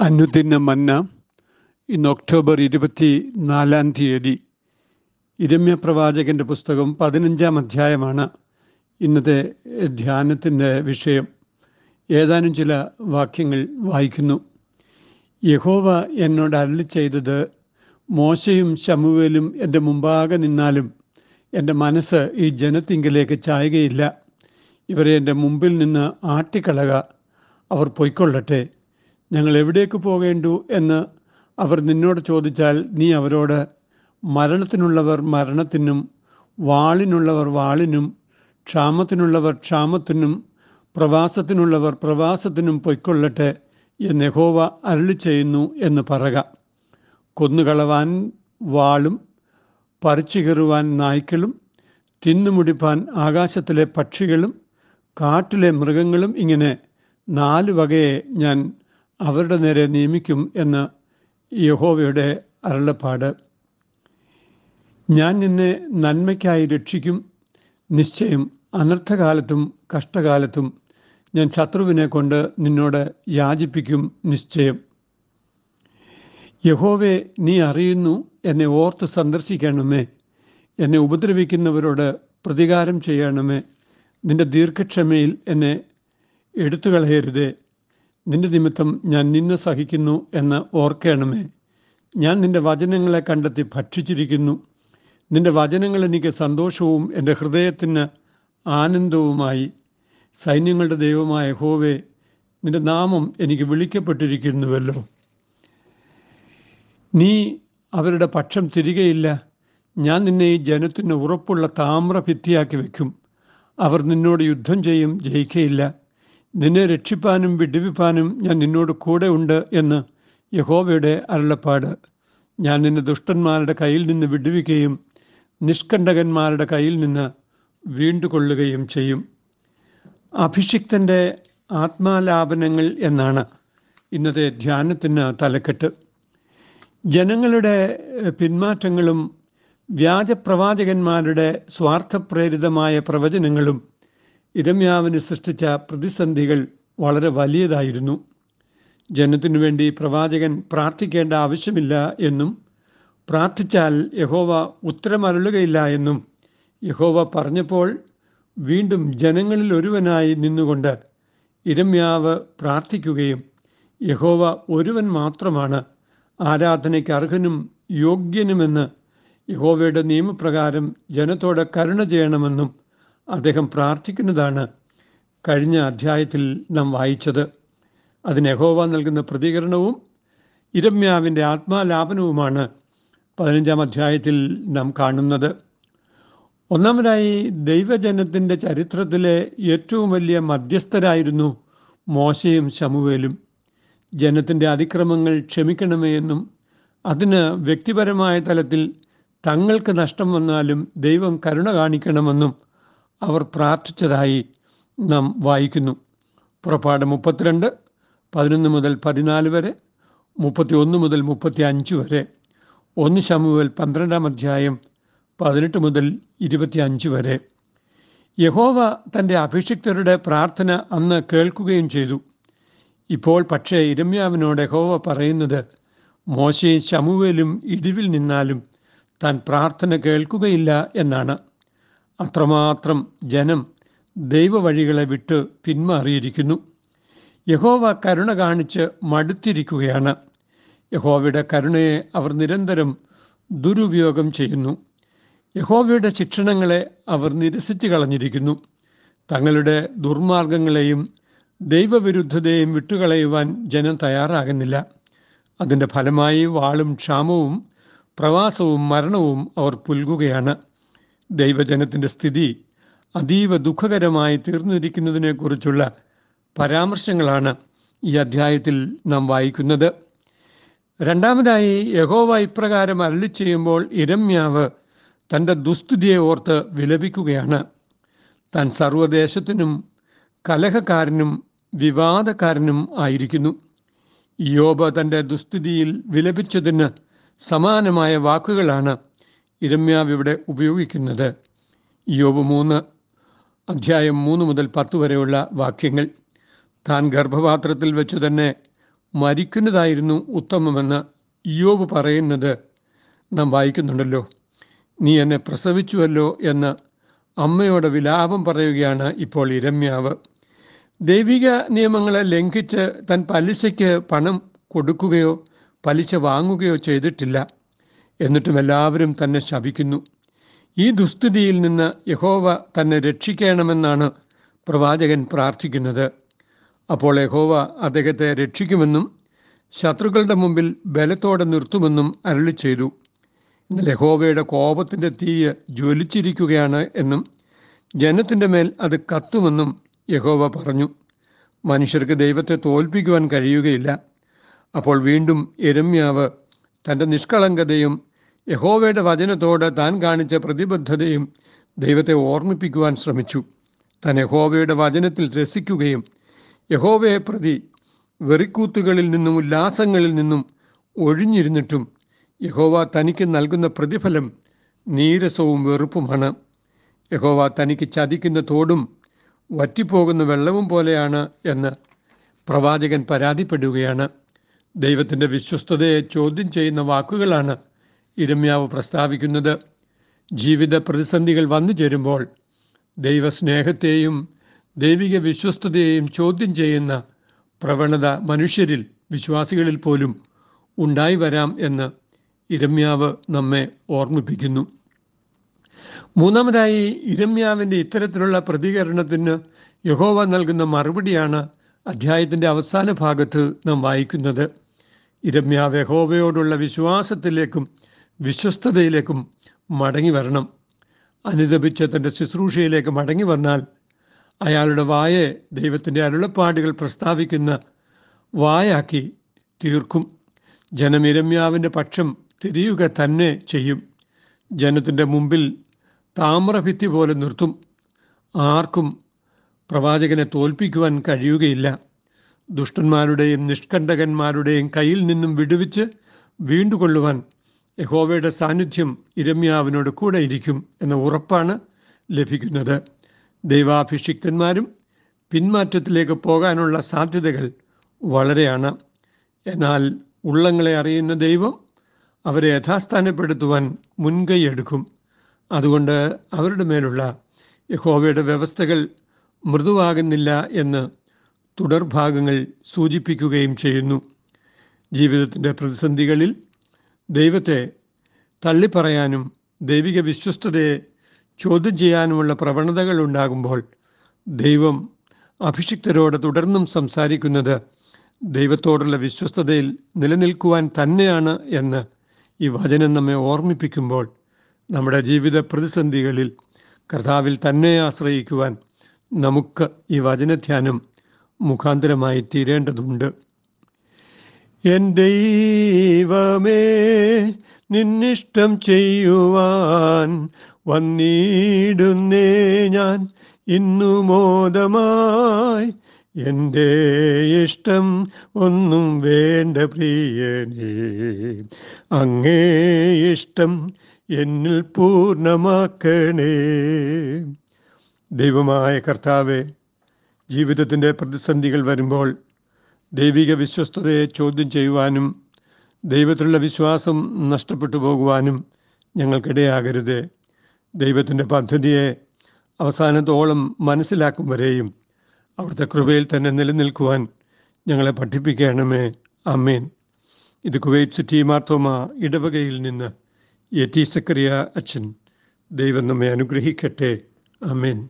അനുദിന മന്ന ഇന്ന് ഒക്ടോബർ ഇരുപത്തി നാലാം തീയതി. ഇരമ്യ പ്രവാചകന്റെ പുസ്തകം പതിനഞ്ചാം അധ്യായമാണ് ഇന്നത്തെ ധ്യാനത്തിന്റെ വിഷയം. ഏതാനും ചില വാക്യങ്ങൾ വായിക്കുന്നു. യഹോവ എന്നോട് അരളി ചെയ്തത് മോശയും ശമുവേലും എന്റെ മുമ്പാകെ നിന്നാലും എന്റെ മനസ്സ് ഈ ജനത്തിങ്കിലേക്ക് ചായുകയില്ല. ഇവരെ എന്റെ മുമ്പിൽ നിന്ന് ആട്ടിക്കളക. അവർ പൊയ്ക്കൊള്ളട്ടെ. ഞങ്ങൾ എവിടേക്ക് പോകേണ്ടു എന്ന് അവർ നിന്നോട് ചോദിച്ചാൽ നീ അവരോട് മരണത്തിനുള്ളവർ മരണത്തിനും വാളിനുള്ളവർ വാളിനും ക്ഷാമത്തിനുള്ളവർ ക്ഷാമത്തിനും പ്രവാസത്തിനുള്ളവർ പ്രവാസത്തിനും പൊയ്ക്കൊള്ളട്ടെ എന്ന് യഹോവ അരുളി ചെയ്യുന്നു എന്ന് പറക. കൊന്നുകളവാൻ വാളും പറിച്ചു കയറുവാൻ നായ്ക്കളും തിന്നുമുടിപ്പാൻ ആകാശത്തിലെ പക്ഷികളും കാട്ടിലെ മൃഗങ്ങളും ഇങ്ങനെ നാല് വകയെ ഞാൻ അവരുടെ നേരെ നിയമിക്കും എന്ന് യഹോവയുടെ അരുളപ്പാട്. ഞാൻ നിന്നെ നന്മയ്ക്കായി രക്ഷിക്കും. നിശ്ചയം അനർത്ഥകാലത്തും കഷ്ടകാലത്തും ഞാൻ ശത്രുവിനെ കൊണ്ട് നിന്നോട് യാചിപ്പിക്കും നിശ്ചയം. യഹോവെ നീ അറിയുന്നു എന്നെ ഓർത്ത് സന്ദർശിക്കണമേ. എന്നെ ഉപദ്രവിക്കുന്നവരോട് പ്രതികാരം ചെയ്യണമേ. നിന്റെ ദീർഘക്ഷമയിൽ എന്നെ എടുത്തു കളയരുതേ നിന്റെ നിമിത്തം ഞാൻ നിന്നെ സഹിക്കുന്നു എന്ന് ഓർക്കണമേ. ഞാൻ നിന്റെ വചനങ്ങളെ കണ്ടെത്തി ഭക്ഷിച്ചിരിക്കുന്നു. നിന്റെ വചനങ്ങൾ എനിക്ക് സന്തോഷവും എന്റെ ഹൃദയത്തിന് ആനന്ദവുമായി. സൈന്യങ്ങളുടെ ദൈവമായ ഹോവേ നിന്റെ നാമം എനിക്ക് വിളിക്കപ്പെട്ടിരിക്കുന്നുവല്ലോ. നീ അവരുടെ പക്ഷം തിരികെയില്ല. ഞാൻ നിന്നെ ഈ ജനത്തിന് ഉറപ്പുള്ള താമ്ര ഭിത്തിയാക്കി വെക്കും. അവർ നിന്നോട് യുദ്ധം ചെയ്യും ജയിക്കയില്ല. നിന്നെ രക്ഷിപ്പാനും വിടുവിപ്പാനും ഞാൻ നിന്നോട് കൂടെ ഉണ്ട് എന്ന് യഹോവയുടെ അരുളപ്പാട്. ഞാൻ നിന്നെ ദുഷ്ടന്മാരുടെ കയ്യിൽ നിന്ന് വിടുവിക്കുകയും നിഷ്കണ്ടകന്മാരുടെ കയ്യിൽ നിന്ന് വീണ്ടുകൊള്ളുകയും ചെയ്യും. അഭിഷിക്തന്റെ ആത്മാലാപനങ്ങൾ എന്നാണ് ഇന്നത്തെ ധ്യാനത്തിന് തലക്കെട്ട്. ജനങ്ങളുടെ പിന്മാറ്റങ്ങളും വ്യാജപ്രവാചകന്മാരുടെ സ്വാർത്ഥപ്രേരിതമായ പ്രവചനങ്ങളും ഇരമ്യാവിന് സൃഷ്ടിച്ച പ്രതിസന്ധികൾ വളരെ വലിയതായിരുന്നു. ജനത്തിനു വേണ്ടി പ്രവാചകൻ പ്രാർത്ഥിക്കേണ്ട ആവശ്യമില്ല എന്നും പ്രാർത്ഥിച്ചാൽ യഹോവ ഉത്തരമരുളുകയില്ല എന്നും യഹോവ പറഞ്ഞപ്പോൾ വീണ്ടും ജനങ്ങളിൽ ഒരുവനായി നിന്നുകൊണ്ട് ഇരമ്യാവ് പ്രാർത്ഥിക്കുകയും യഹോവ ഒരുവൻ മാത്രമാണ്. ആരാധനയ്ക്ക് അർഹനും യോഗ്യനുമെന്ന് യഹോവയുടെ നിയമപ്രകാരം ജനത്തോട് കരുണ ചെയ്യണമെന്നും അദ്ദേഹം പ്രാർത്ഥിക്കുന്നതാണ് കഴിഞ്ഞ അധ്യായത്തിൽ നാം വായിച്ചത്. അതിന് യഹോവ നൽകുന്ന പ്രതികരണവും ഇരമ്യാവിന്റെ ആത്മാലാപനവുമാണ് പതിനഞ്ചാം അധ്യായത്തിൽ നാം കാണുന്നത്. ഒന്നാമതായി ദൈവജനത്തിന്റെ ചരിത്രത്തിലെ ഏറ്റവും വലിയ മധ്യസ്ഥരായിരുന്നു മോശയും ശമുവേലും. ജനത്തിന്റെ അതിക്രമങ്ങൾ ക്ഷമിക്കണമേ എന്നും അതിന് വ്യക്തിപരമായ തലത്തിൽ തങ്ങൾക്ക് നഷ്ടം വന്നാലും ദൈവം കരുണ കാണിക്കണമെന്നും അവർ പ്രാർത്ഥിച്ചതായി നാം വായിക്കുന്നു. പുറപ്പാട് മുപ്പത്തിരണ്ട് പതിനൊന്ന് മുതൽ പതിനാല് വരെ മുപ്പത്തി ഒന്ന് മുതൽ മുപ്പത്തി അഞ്ച് വരെ ഒന്ന് ശമുവൽ പന്ത്രണ്ടാം അധ്യായം പതിനെട്ട് മുതൽ ഇരുപത്തി അഞ്ച് വരെ. യഹോവ തന്റെ അഭിഷിക്തരുടെ പ്രാർത്ഥന അന്ന് കേൾക്കുകയും ചെയ്തു. ഇപ്പോൾ പക്ഷേ ഇരമ്യാവിനോട് യഹോവ പറയുന്നത് മോശയും ശമുവേലും ഇടിവിൽ നിന്നാലും താൻ പ്രാർത്ഥന കേൾക്കുകയില്ല എന്നാണ്. അത്രമാത്രം ജനം ദൈവവഴികളെ വിട്ട് പിന്മാറിയിരിക്കുന്നു. യഹോവ കരുണ കാണിച്ച് മടുത്തിരിക്കുകയാണ്. യഹോവയുടെ കരുണയെ അവർ നിരന്തരം ദുരുപയോഗം ചെയ്യുന്നു. യഹോവയുടെ ശിക്ഷണങ്ങളെ അവർ നിരസിച്ചു കളഞ്ഞിരിക്കുന്നു. തങ്ങളുടെ ദുർമാർഗങ്ങളെയും ദൈവവിരുദ്ധതയും വിട്ടുകളയുവാൻ ജനം തയ്യാറാകുന്നില്ല. അതിന്റെ ഫലമായി വാളും ക്ഷാമവും പ്രവാസവും മരണവും അവർ പുൽകുകയാണ്. ദൈവജനത്തിന്റെ സ്ഥിതി അതീവ ദുഃഖകരമായി തീർന്നിരിക്കുന്നതിനെക്കുറിച്ചുള്ള പരാമർശങ്ങളാണ് ഈ അധ്യായത്തിൽ നാം വായിക്കുന്നത്. രണ്ടാമതായി യഹോവ ഇപ്രകാരം അരളി ചെയ്യുമ്പോൾ ഇരമ്യാവ് തന്റെ ദുസ്തുതിയെ ഓർത്ത് വിലപിക്കുകയാണ്. താൻ സർവദേശത്തിനും കലഹക്കാരനും വിവാദക്കാരനും ആയിരിക്കുന്നു. യോബ തന്റെ ദുസ്തുതിയിൽ വിലപിച്ചതിന് സമാനമായ വാക്കുകളാണ് ഇരമ്യാവ് ഇവിടെ ഉപയോഗിക്കുന്നത്. യോബ് മൂന്ന് അധ്യായം മൂന്ന് മുതൽ പത്ത് വരെയുള്ള വാക്യങ്ങൾ. താൻ ഗർഭപാത്രത്തിൽ വെച്ചു തന്നെ മരിക്കുന്നതായിരുന്നു ഉത്തമമെന്ന് യോബ് പറയുന്നത് നാം വായിക്കുന്നുണ്ടല്ലോ. നീ എന്നെ പ്രസവിച്ചുവല്ലോ എന്ന് അമ്മയോട് വിലാപം പറയുകയാണ് ഇപ്പോൾ ഇരമ്യാവ്. ദൈവിക നിയമങ്ങളെ ലംഘിച്ച് തൻ പലിശയ്ക്ക് പണം കൊടുക്കുകയോ പലിശ വാങ്ങുകയോ ചെയ്തിട്ടില്ല. എന്നിട്ടും എല്ലാവരും തന്നെ ശപിക്കുന്നു. ഈ ദുസ്ഥിതിയിൽ നിന്ന് യഹോവ തന്നെ രക്ഷിക്കണമെന്നാണ് പ്രവാചകൻ പ്രാർത്ഥിക്കുന്നത്. അപ്പോൾ യഹോവ അദ്ദേഹത്തെ രക്ഷിക്കുമെന്നും ശത്രുക്കളുടെ മുമ്പിൽ ബലത്തോടെ നിർത്തുമെന്നും അരളി ചെയ്തു. എന്നാൽ യഹോവയുടെ കോപത്തിന്റെ തീയ് ജ്വലിച്ചിരിക്കുകയാണ് എന്നും ജനത്തിന്റെ മേൽ അത് കത്തുമെന്നും യഹോവ പറഞ്ഞു. മനുഷ്യർക്ക് ദൈവത്തെ തോൽപ്പിക്കുവാൻ കഴിയുകയില്ല. അപ്പോൾ വീണ്ടും എരമ്യാവ് തന്റെ നിഷ്കളങ്കതയും യഹോവയുടെ വചനത്തോട് താൻ കാണിച്ച പ്രതിബദ്ധതയും ദൈവത്തെ ഓർമ്മിപ്പിക്കുവാൻ ശ്രമിച്ചു. താൻ യഹോവയുടെ വചനത്തിൽ രസിക്കുകയും യഹോവയെ പ്രതി വെറിക്കൂത്തുകളിൽ നിന്നും ഉല്ലാസങ്ങളിൽ നിന്നും ഒഴിഞ്ഞിരുന്നിട്ടും യഹോവ തനിക്ക് നൽകുന്ന പ്രതിഫലം നീരസവും വെറുപ്പുമാണ്. യഹോവ തനിക്ക് ചതിക്കുന്ന തോടും വറ്റിപ്പോകുന്ന വെള്ളവും പോലെയാണ് എന്ന് പ്രവാചകൻ പരാതിപ്പെടുകയാണ്. ദൈവത്തിന്റെ വിശ്വസ്തതയെ ചോദ്യം ചെയ്യുന്ന വാക്കുകളാണ് ഇരമ്യാവ് പ്രസ്താവിക്കുന്നത് ജീവിത പ്രതിസന്ധികൾ വന്നു ചേരുമ്പോൾ ദൈവസ്നേഹത്തെയും ദൈവിക വിശ്വസ്തതയെയും ചോദ്യം ചെയ്യുന്ന പ്രവണത മനുഷ്യരിൽ വിശ്വാസികളിൽ പോലും ഉണ്ടായി വരാം എന്ന് ഇരമ്യാവ് നമ്മെ ഓർമ്മിപ്പിക്കുന്നു. മൂന്നാമതായി ഇരമ്യാവിന്റെ ഇത്തരത്തിലുള്ള പ്രതികരണത്തിന് യഹോവ നൽകുന്ന മറുപടിയാണ് അധ്യായത്തിന്റെ അവസാന ഭാഗത്ത് നാം വായിക്കുന്നത്. ഇരമ്യാവ് യഹോവയോടുള്ള വിശ്വാസത്തിലേക്കും വിശ്വസ്തതയിലേക്കും മടങ്ങി വരണം. അനുദപിച്ച തന്റെ ശുശ്രൂഷയിലേക്ക് മടങ്ങി വന്നാൽ അയാളുടെ വായെ ദൈവത്തിന്റെ അരുളപ്പാടുകൾ പ്രസ്താവിക്കുന്ന വായാക്കി തീർക്കും. ജനമിരമ്യാവിന്റെ പക്ഷം തിരിയുക തന്നെ ചെയ്യും. ജനത്തിന്റെ മുമ്പിൽ താമ്രഭിത്തി പോലെ നിർത്തും. ആർക്കും പ്രവാചകനെ തോൽപ്പിക്കുവാൻ കഴിയുകയില്ല. ദുഷ്ടന്മാരുടെയും നിഷ്കണ്ഠകന്മാരുടെയും കയ്യിൽ നിന്നും വിടുവിച്ച് വീണ്ടുകൊള്ളുവാൻ യഹോവയുടെ സാന്നിധ്യം ഇരമ്യാവിനോട് കൂടെ ഇരിക്കും എന്ന ഉറപ്പാണ് ലഭിക്കുന്നത്. ദൈവാഭിഷിക്തന്മാരും പിന്മാറ്റത്തിലേക്ക് പോകാനുള്ള സാധ്യതകൾ വളരെയാണ്. എന്നാൽ ഉള്ളങ്ങളെ അറിയുന്ന ദൈവം അവരെ യഥാസ്ഥാനപ്പെടുത്തുവാൻ മുൻകൈയെടുക്കും അതുകൊണ്ട് അവരുടെ മേലുള്ള യഹോവയുടെ വ്യവസ്ഥകൾ മൃദുവാകുന്നില്ല എന്ന് തുടർഭാഗങ്ങൾ സൂചിപ്പിക്കുകയും ചെയ്യുന്നു. ജീവിതത്തിന്റെ പ്രതിസന്ധികളിൽ ദൈവത്തെ തള്ളിപ്പറയാനും ദൈവിക വിശ്വസ്തതയെ ചോദ്യം ചെയ്യാനുമുള്ള പ്രവണതകൾ ഉണ്ടാകുമ്പോൾ ദൈവം അഭിഷിക്തരോട് തുടർന്നും സംസാരിക്കുന്നത് ദൈവത്തോടുള്ള വിശ്വസ്തതയിൽ നിലനിൽക്കുവാൻ തന്നെയാണ് എന്ന് ഈ വചനം നമ്മെ ഓർമ്മിപ്പിക്കുമ്പോൾ നമ്മുടെ ജീവിത പ്രതിസന്ധികളിൽ കർത്താവിൽ തന്നെ ആശ്രയിക്കുവാൻ നമുക്ക് ഈ വചനധ്യാനം മുഖാന്തരമായി തീരേണ്ടതുണ്ട്. എൻ ദൈവമേ നിന്നിഷ്ടം ചെയ്യുവാൻ വന്നിടുന്നേ ഞാൻ. ഇന്നു മോദമായി എന്റെ ഇഷ്ടം ഒന്നും വേണ്ട പ്രിയനേ. അങ്ങേ ഇഷ്ടം എന്നിൽ പൂർണമാക്കണേ. ദൈവമായ കർത്താവെ ജീവിതത്തിന്റെ പ്രതിസന്ധികൾ വരുമ്പോൾ ദൈവിക വിശ്വസ്തതയെ ചോദ്യം ചെയ്യുവാനും ദൈവത്തിലുള്ള വിശ്വാസം നഷ്ടപ്പെട്ടു പോകുവാനും ഞങ്ങൾക്കിടയാകരുത്. ദൈവത്തിന്റെ പദ്ധതിയെ അവസാനത്തോളം മനസ്സിലാക്കും വരെയും അവിടുത്തെ കൃപയിൽ തന്നെ നിലനിൽക്കുവാൻ ഞങ്ങളെ പഠിപ്പിക്കണമേ. അമ്മേൻ ഇത് കുവൈറ്റ് സിറ്റി മാർത്തോമ ഇടവകയിൽ നിന്ന് എ ടി സക്കറിയ അച്ഛൻ. ദൈവം നമ്മെ അനുഗ്രഹിക്കട്ടെ. അമേൻ